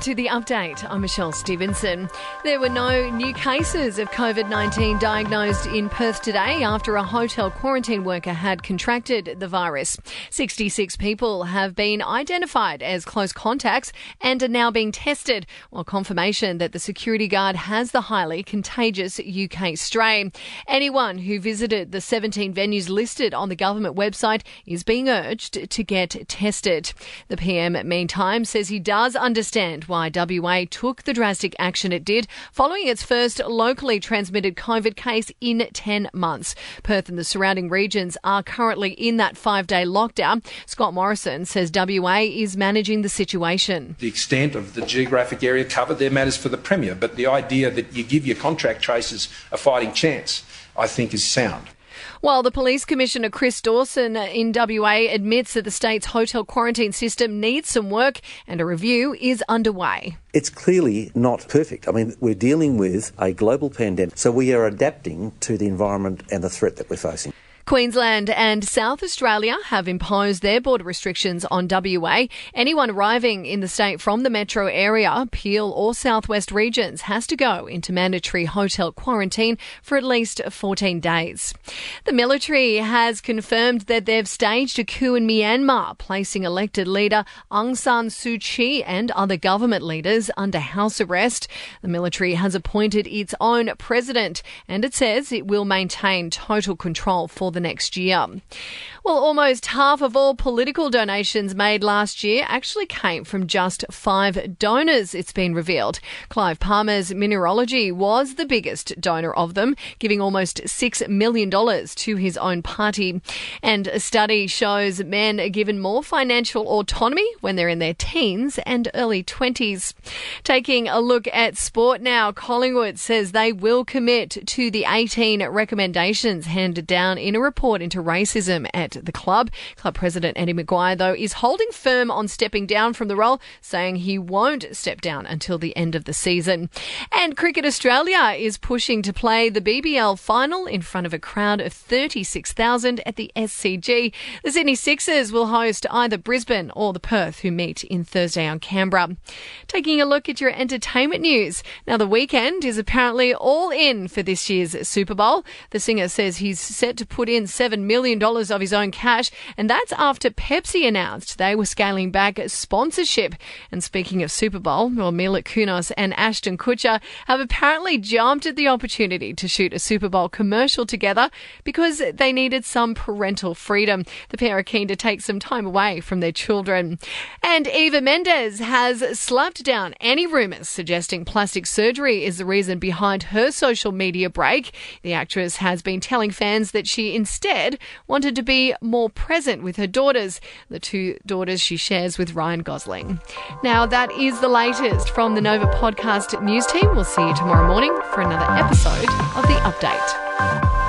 to the update. I'm Michelle Stevenson. There were no new cases of COVID 19 diagnosed in Perth today after a hotel quarantine worker had contracted the virus. 66 people have been identified as close contacts and are now being tested, while confirmation that the security guard has the highly contagious UK strain. Anyone who visited the 17 venues listed on the government website is being urged to get tested. The PM, meantime, says he does understand why WA took the drastic action it did following its first locally transmitted COVID case in 10 months. Perth and the surrounding regions are currently in that five day lockdown. Scott Morrison says WA is managing the situation. The extent of the geographic area covered there matters for the Premier, but the idea that you give your contact tracers a fighting chance, I think, is sound. While the Police Commissioner Chris Dawson in WA admits that the state's hotel quarantine system needs some work and a review is underway. It's clearly not perfect. I mean, we're dealing with a global pandemic, so we are adapting to the environment and the threat that we're facing. Queensland and South Australia have imposed their border restrictions on WA. Anyone arriving in the state from the metro area, Peel or southwest regions has to go into mandatory hotel quarantine for at least 14 days. The military has confirmed that they've staged a coup in Myanmar, placing elected leader Aung San Suu Kyi and other government leaders under house arrest. The military has appointed its own president and it says it will maintain total control for the next year. Well, almost half of all political donations made last year actually came from just five donors, it's been revealed. Clive Palmer's Mineralogy was the biggest donor of them, giving almost $6 million to his own party. And a study shows men are given more financial autonomy when they're in their teens and early 20s. Taking a look at sport now, Collingwood says they will commit to the 18 recommendations handed down in a report into racism at the club. Club president Eddie McGuire, though, is holding firm on stepping down from the role, saying he won't step down until the end of the season. And Cricket Australia is pushing to play the BBL final in front of a crowd of 36,000 at the SCG. The Sydney Sixers will host either Brisbane or the Perth, who meet in Thursday on Canberra. Taking a look at your entertainment news. Now, the Weeknd is apparently all in for this year's Super Bowl. The singer says he's set to put in $7 million of his own cash, and that's after Pepsi announced they were scaling back sponsorship. And speaking of Super Bowl, well, Mila Kunis and Ashton Kutcher have apparently jumped at the opportunity to shoot a Super Bowl commercial together because they needed some parental freedom. The pair are keen to take some time away from their children. And Eva Mendes has slapped down any rumours suggesting plastic surgery is the reason behind her social media break. The actress has been telling fans that she instead wanted to be more present with her daughters, the two daughters she shares with Ryan Gosling. Now, that is the latest from the Nova Podcast News Team. We'll see you tomorrow morning for another episode of The Update.